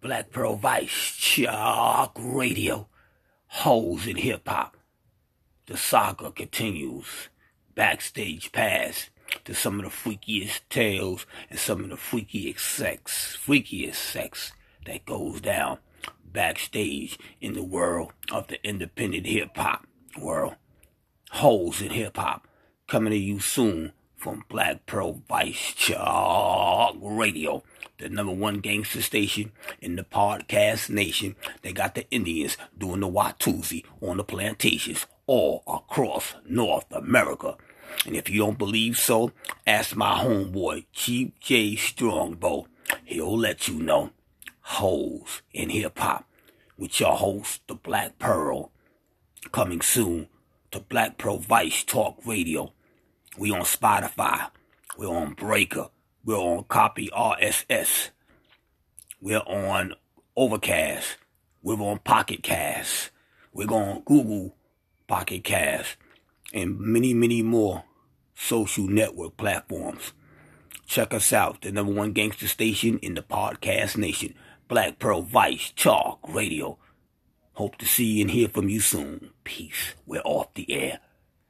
Black Pearl Vice, Talk Radio, Holes in Hip Hop. The saga continues. Backstage pass to some of the freakiest tales and some of the freakiest sex, freakiest sex that goes down backstage in the world of the independent hip hop world. Holes in hip hop coming to you soon from Black Pearl Vice Talk Radio, the number one gangster station in the podcast nation. They got the Indians doing the Watusi on the plantations all across North America. And if you don't believe so, ask my homeboy, Chief Jay Strongbow. He'll let you know. Holes in hip hop with your host, the Black Pearl. Coming soon to Black Pearl Vice Talk Radio. We on Spotify. We're on Breaker. We're on Copy RSS. We're on Overcast. We're on Pocket Cast. We're on Google Pocket Cast. And many, many more social network platforms. Check us out, the number one gangster station in the podcast nation, Black Pearl Vice Talk Radio. Hope to see and hear from you soon. Peace. We're off the air.